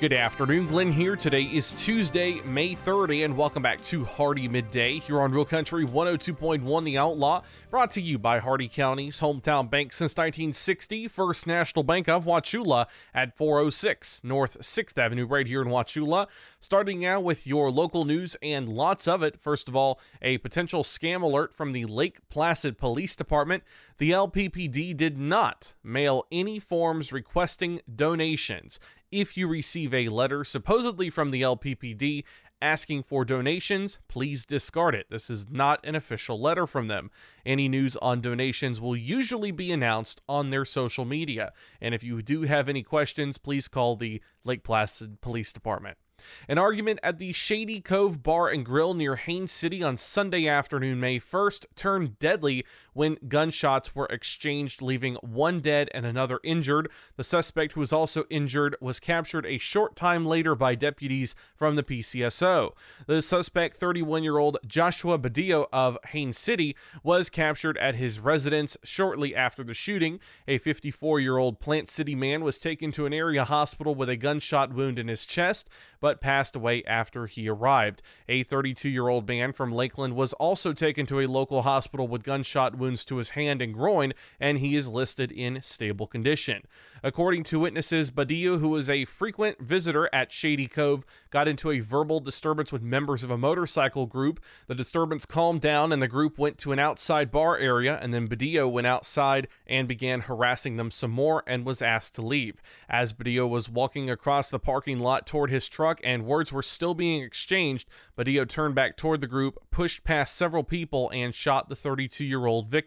Good afternoon, Glenn here. Today is Tuesday, May 30, and welcome back to Hardee Midday here on Real Country 102.1 The Outlaw, brought to you by Hardee County's hometown bank since 1960, First National Bank of Wauchula at 406 North 6th Avenue, right here in Wauchula. Starting now with your local news and lots of it. First of all, a potential scam alert from the Lake Placid Police Department. The LPPD did not mail any forms requesting donations if you receive a letter supposedly from the LPPD asking for donations, please discard it. This is not an official letter from them. Any news on donations will usually be announced on their social media. And if you do have any questions, please call the Lake Placid Police Department. An argument at the Shady Cove Bar and Grill near Haines City on Sunday afternoon, May 1st, turned deadly when gunshots were exchanged, leaving one dead and another injured. The suspect, who was also injured, was captured a short time later by deputies from the PCSO. The suspect, 31 year old Joshua Badillo of Haines City, was captured at his residence shortly after the shooting. A 54 year old Plant City man was taken to an area hospital with a gunshot wound in his chest, but passed away after he arrived. A 32 year old man from Lakeland was also taken to a local hospital with gunshot wounds to his hand and groin, and he is listed in stable condition. According to witnesses, Badillo, who was a frequent visitor at Shady Cove, got into a verbal disturbance with members of a motorcycle group. The disturbance calmed down, and the group went to an outside bar area, and then Badillo went outside and began harassing them some more and was asked to leave. As Badillo was walking across the parking lot toward his truck and words were still being exchanged, Badillo turned back toward the group, pushed past several people, and shot the 32 year old victim.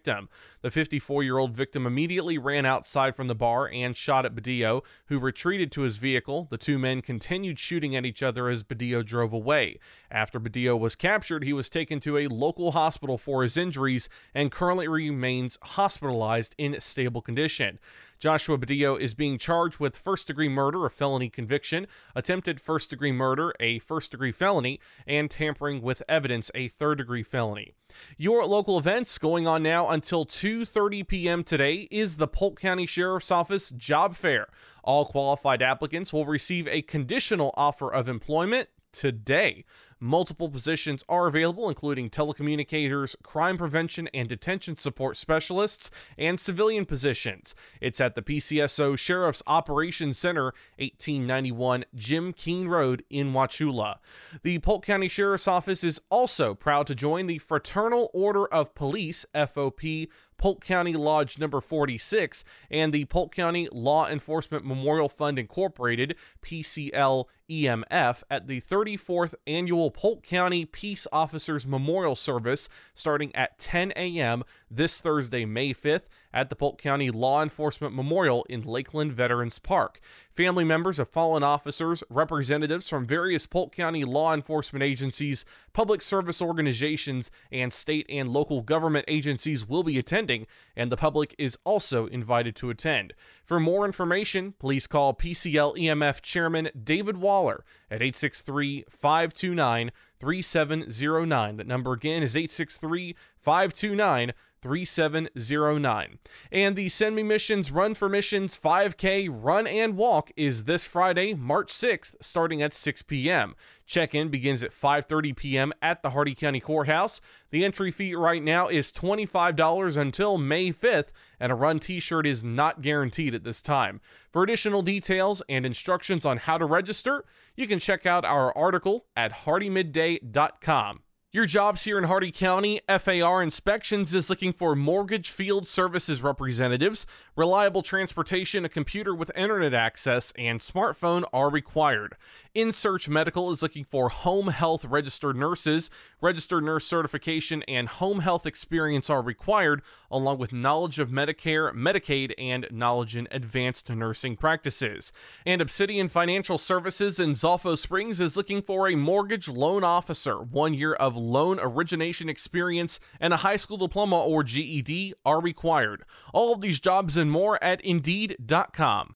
The 54 year old victim immediately ran outside from the bar and shot at Badillo, who retreated to his vehicle. The two men continued shooting at each other as Badillo drove away. After Badillo was captured, he was taken to a local hospital for his injuries and currently remains hospitalized in stable condition. Joshua Badillo is being charged with first degree murder, a felony conviction, attempted first degree murder, a first degree felony, and tampering with evidence, a third degree felony. Your local events going on now until 2:30 p.m. today is the Polk County Sheriff's Office Job Fair. All qualified applicants will receive a conditional offer of employment today. Multiple positions are available, including telecommunicators, crime prevention and detention support specialists, and civilian positions. It's at the PCSO Sheriff's Operations Center, 1891 Jim Keene Road in Wauchula. The Polk County Sheriff's Office is also proud to join the Fraternal Order of Police, FOP, Polk County Lodge number 46 and the Polk County Law Enforcement Memorial Fund Incorporated, PCL EMF, at the 34th Annual Polk County Peace Officers Memorial Service starting at 10 a.m. this Thursday, May 5th at the Polk County Law Enforcement Memorial in Lakeland Veterans Park. Family members of fallen officers, representatives from various Polk County law enforcement agencies, public service organizations, and state and local government agencies will be attending, and the public is also invited to attend. For more information, please call PCL EMF Chairman David Waller at 863 529 3709. That number again is 863 529 3709. And the Send Me Missions Run for Missions 5K Run and Walk is this Friday, March 6th, starting at 6 p.m. Check-in begins at 5:30 p.m. at the Hardee County Courthouse. The entry fee right now is $25 until May 5th, and a run t-shirt is not guaranteed at this time. For additional details and instructions on how to register, you can check out our article at hardeemidday.com. Your jobs here in Hardee County, FAR Inspections is looking for mortgage field services representatives. Reliable transportation, a computer with internet access, and smartphone are required. In Search Medical is looking for home health registered nurses. Registered nurse certification and home health experience are required, along with knowledge of Medicare, Medicaid, and knowledge in advanced nursing practices. And Obsidian Financial Services in Zolfo Springs is looking for a mortgage loan officer. One year of loan origination experience and a high school diploma or GED are required. All of these jobs and more at Indeed.com.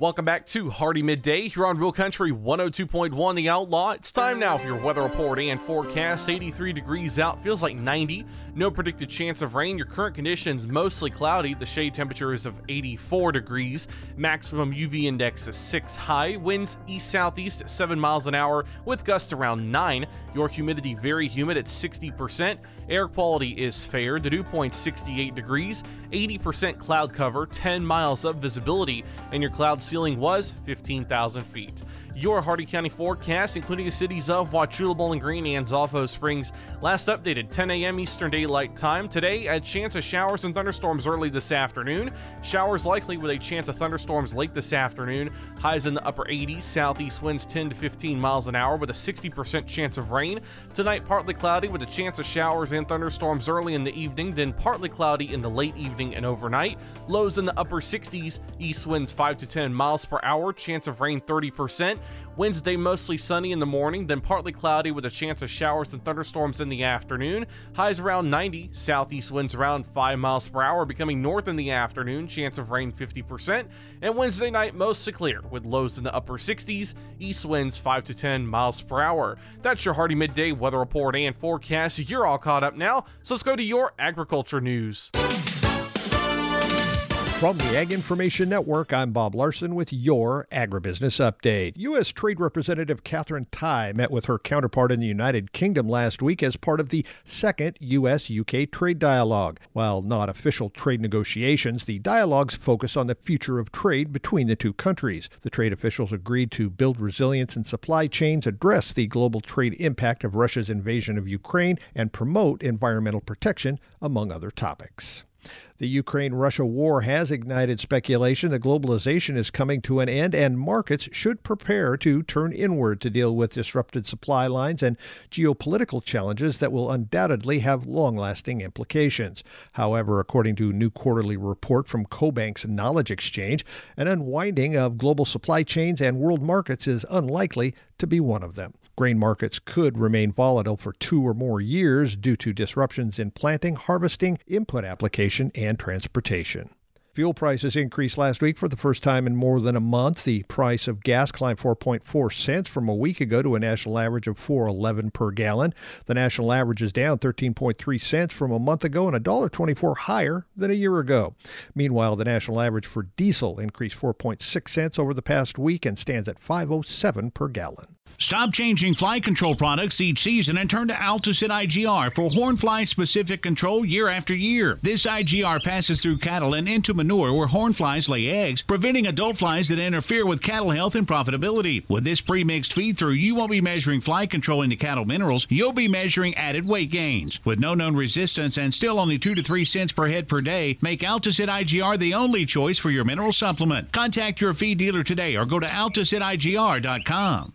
Welcome back to Hardee Midday here on Real Country 102.1 The Outlaw. It's time now for your weather report and forecast. 83 degrees out, feels like 90. No predicted chance of rain. Your current conditions mostly cloudy. The shade temperature is of 84 degrees. Maximum UV index is 6 high. Winds east southeast 7 miles an hour with gusts around 9. Your humidity very humid at 60%. Air quality is fair. The dew point 68 degrees. 80% cloud cover, 10 miles of visibility, and your cloud ceiling was 15,000 feet. Your Hardee County forecast, including the cities of Wauchula, Bowling Green, and Zolfo Springs, last updated 10 a.m. Eastern Daylight Time. Today, a chance of showers and thunderstorms early this afternoon. Showers likely with a chance of thunderstorms late this afternoon. Highs in the upper 80s, southeast winds 10 to 15 miles an hour with a 60% chance of rain. Tonight, partly cloudy with a chance of showers and thunderstorms early in the evening, then partly cloudy in the late evening and overnight. Lows in the upper 60s, east winds 5 to 10 miles per hour, chance of rain 30%. Wednesday, mostly sunny in the morning, then partly cloudy with a chance of showers and thunderstorms in the afternoon. Highs around 90, southeast winds around 5 miles per hour, becoming north in the afternoon, chance of rain 50%. And Wednesday night, mostly clear, with lows in the upper 60s, east winds 5 to 10 miles per hour. That's your Hardee Midday weather report and forecast. You're all caught up now, so let's go to your agriculture news. From the Ag Information Network, I'm Bob Larson with your Agribusiness Update. U.S. Trade Representative Katherine Tai met with her counterpart in the United Kingdom last week as part of the second U.S. UK trade dialogue. While not official trade negotiations, the dialogues focus on the future of trade between the two countries. The trade officials agreed to build resilience in supply chains, address the global trade impact of Russia's invasion of Ukraine, and promote environmental protection, among other topics. The Ukraine Russia war has ignited speculation that globalization is coming to an end and markets should prepare to turn inward to deal with disrupted supply lines and geopolitical challenges that will undoubtedly have long lasting implications. However, according to a new quarterly report from CoBank's Knowledge Exchange, an unwinding of global supply chains and world markets is unlikely to be one of them. Grain markets could remain volatile for two or more years due to disruptions in planting, harvesting, input application, and transportation. Fuel prices increased last week for the first time in more than a month. The price of gas climbed 4.4 cents from a week ago to a national average of 4.11 per gallon. The national average is down 13.3 cents from a month ago and $1.24 higher than a year ago. Meanwhile, the national average for diesel increased 4.6 cents over the past week and stands at 5.07 per gallon. Stop changing fly control products each season and turn to Altosid IGR for horn fly specific control year after year. This IGR passes through cattle and into manure where horn flies lay eggs, preventing adult flies that interfere with cattle health and profitability. With this pre-mixed feed through, you won't be measuring fly control into cattle minerals, you'll be measuring added weight gains. With no known resistance and still only 2 to 3 cents per head per day, make Altosid IGR the only choice for your mineral supplement. Contact your feed dealer today or go to altosidigr.com.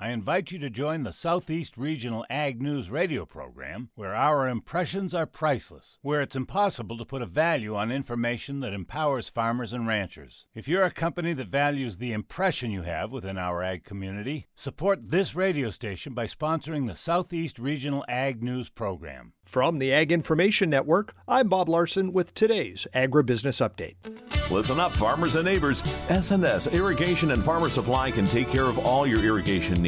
I invite you to join the Southeast Regional Ag News radio program, where our impressions are priceless, where it's impossible to put a value on information that empowers farmers and ranchers. If you're a company that values the impression you have within our ag community, support this radio station by sponsoring the Southeast Regional Ag News program. From the Ag Information Network, I'm Bob Larson with today's Agribusiness Update. Listen up, farmers and neighbors. SNS Irrigation and Farmer Supply can take care of all your irrigation needs,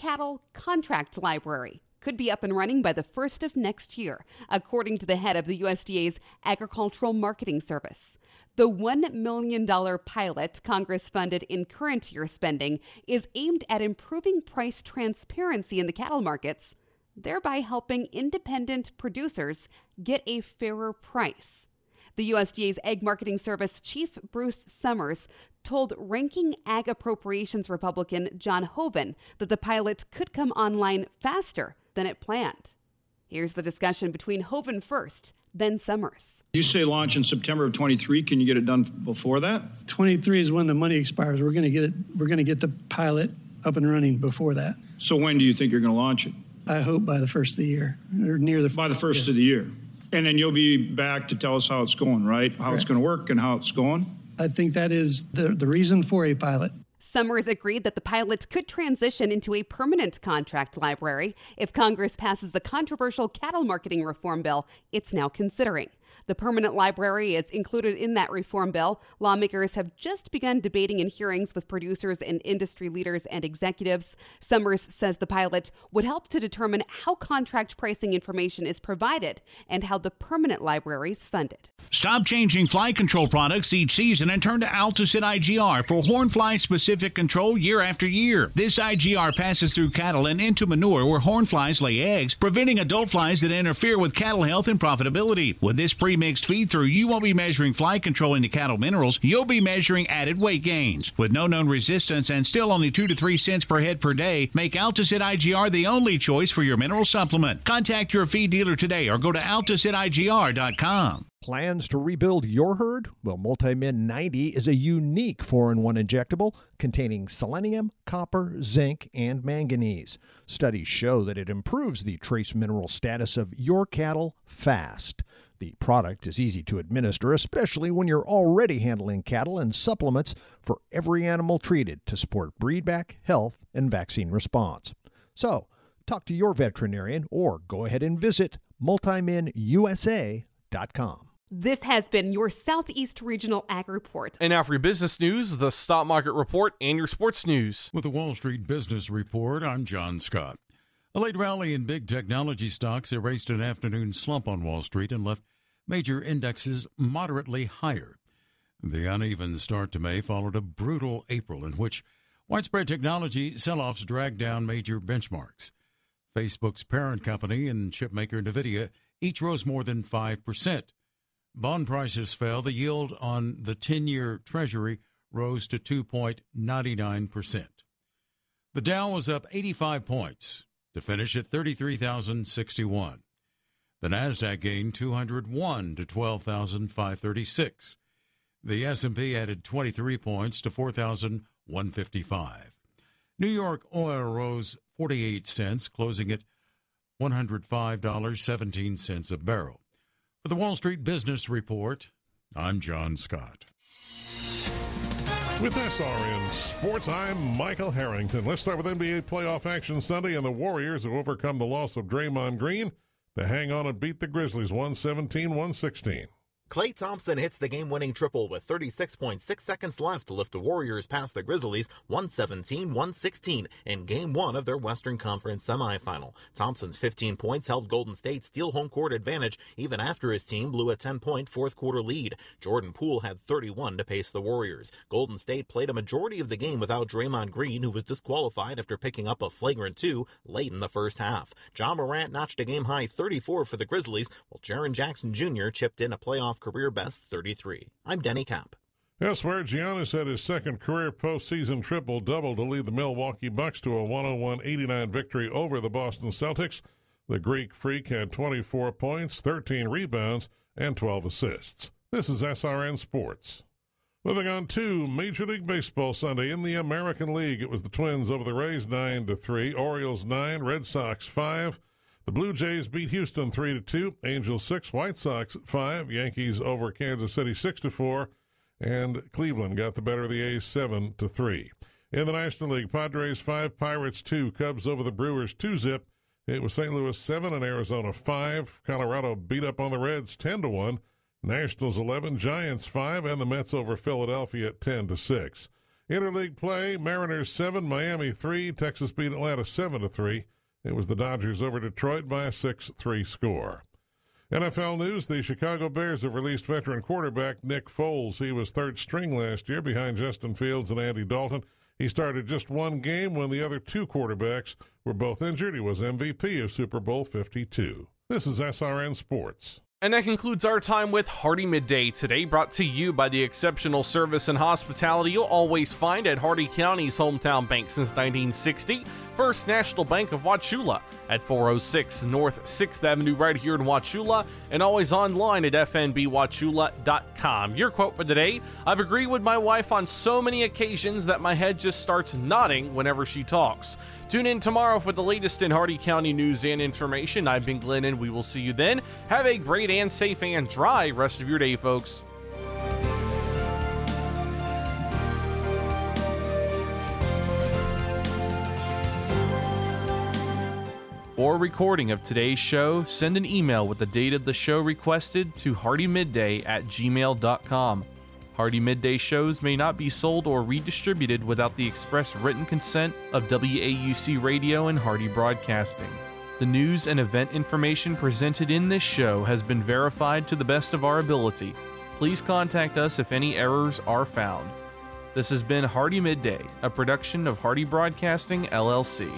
cattle contract library could be up and running by the first of next year, according to the head of the USDA's Agricultural Marketing Service. The $1 million pilot Congress funded in current year spending is aimed at improving price transparency in the cattle markets, thereby helping independent producers get a fairer price. The USDA's Ag Marketing Service Chief Bruce Summers told Ranking Ag Appropriations Republican John Hoeven that the pilot could come online faster than it planned. Here's the discussion between Hoeven first, then Summers. You say launch in September of 23. Can you get it done before that? 23 is when the money expires. We're going to get it. We're going to get the pilot up and running before that. So when do you think you're going to launch it? I hope by the first of the year or near the by the first yeah. of the year. And then you'll be back to tell us how it's going, right? How Correct. it's going to work and how it's going. I think that is the, the reason for a pilot. Summers agreed that the pilots could transition into a permanent contract library if Congress passes the controversial cattle marketing reform bill it's now considering. The permanent library is included in that reform bill. Lawmakers have just begun debating in hearings with producers and industry leaders and executives. Summers says the pilot would help to determine how contract pricing information is provided and how the permanent library is funded. Stop changing fly control products each season and turn to Altosid IGR for horn fly specific control year after year. This IGR passes through cattle and into manure where horn flies lay eggs, preventing adult flies that interfere with cattle health and profitability. With this pre mixed feed through, you won't be measuring fly control into cattle minerals, you'll be measuring added weight gains. With no known resistance and still only 2 to 3 cents per head per day, make Altosid IGR the only choice for your mineral supplement. Contact your feed dealer today or go to altosidigr.com. Plans to rebuild your herd? Well, Multimin 90 is a unique 4 in 1 injectable containing selenium, copper, zinc, and manganese. Studies show that it improves the trace mineral status of your cattle fast. The product is easy to administer, especially when you're already handling cattle and supplements for every animal treated to support breedback, health, and vaccine response. So, talk to your veterinarian or go ahead and visit multiminusa.com. This has been your Southeast Regional Ag Report. And now for your business news, the stock market report, and your sports news. With the Wall Street Business Report, I'm John Scott. A late rally in big technology stocks erased an afternoon slump on Wall Street and left major indexes moderately higher. The uneven start to May followed a brutal April in which widespread technology sell offs dragged down major benchmarks. Facebook's parent company and chipmaker NVIDIA each rose more than 5%. Bond prices fell. The yield on the 10 year Treasury rose to 2.99%. The Dow was up 85 points to finish at 33,061. The Nasdaq gained 201 to 12,536. The S&P added 23 points to 4,155. New York oil rose 48 cents, closing at $105.17 a barrel. For the Wall Street Business Report, I'm John Scott. With SRN Sports, I'm Michael Harrington. Let's start with NBA playoff action Sunday and the Warriors who overcome the loss of Draymond Green to hang on and beat the Grizzlies 117 116. Klay Thompson hits the game winning triple with 36.6 seconds left to lift the Warriors past the Grizzlies 117 116 in game one of their Western Conference semifinal. Thompson's 15 points helped Golden State steal home court advantage even after his team blew a 10 point fourth quarter lead. Jordan Poole had 31 to pace the Warriors. Golden State played a majority of the game without Draymond Green, who was disqualified after picking up a flagrant two late in the first half. Ja Morant notched a game high 34 for the Grizzlies, while Jaren Jackson Jr. chipped in a playoff career best 33. I'm Denny Cap. Elsewhere, Giannis had his second career postseason triple double to lead the Milwaukee Bucks to a 101 89 victory over the Boston Celtics. The Greek Freak had 24 points, 13 rebounds, and 12 assists. This is SRN Sports. Moving on to Major League Baseball Sunday in the American League, it was the Twins over the Rays 9 to 3, Orioles 9, Red Sox 5. The Blue Jays beat Houston 3 to 2, Angels 6, White Sox 5, Yankees over Kansas City 6 to 4, and Cleveland got the better of the A's 7 to 3. In the National League, Padres 5, Pirates 2, Cubs over the Brewers 2 zip. It was St. Louis 7 and Arizona 5. Colorado beat up on the Reds 10 to 1. Nationals 11, Giants 5, and the Mets over Philadelphia at 10 to 6. Interleague play, Mariners 7, Miami 3, Texas beat Atlanta 7 to 3. It was the Dodgers over Detroit by a 6 3 score. NFL news the Chicago Bears have released veteran quarterback Nick Foles. He was third string last year behind Justin Fields and Andy Dalton. He started just one game when the other two quarterbacks were both injured. He was MVP of Super Bowl 52. This is SRN Sports. And that concludes our time with Hardee Midday today, brought to you by the exceptional service and hospitality you'll always find at Hardee County's hometown bank since 1960, First National Bank of Wauchula at 406 North 6th Avenue, right here in Wauchula, and always online at fnbwauchula.com. Your quote for today I've agreed with my wife on so many occasions that my head just starts nodding whenever she talks. Tune in tomorrow for the latest in Hardee County news and information. I've been Glenn, and we will see you then. Have a great and safe and dry rest of your day, folks. For recording of today's show, send an email with the date of the show requested to hardeemidday at gmail.com. Hardee Midday shows may not be sold or redistributed without the express written consent of WAUC Radio and Hardee Broadcasting. The news and event information presented in this show has been verified to the best of our ability. Please contact us if any errors are found. This has been Hardee Midday, a production of Hardee Broadcasting, LLC.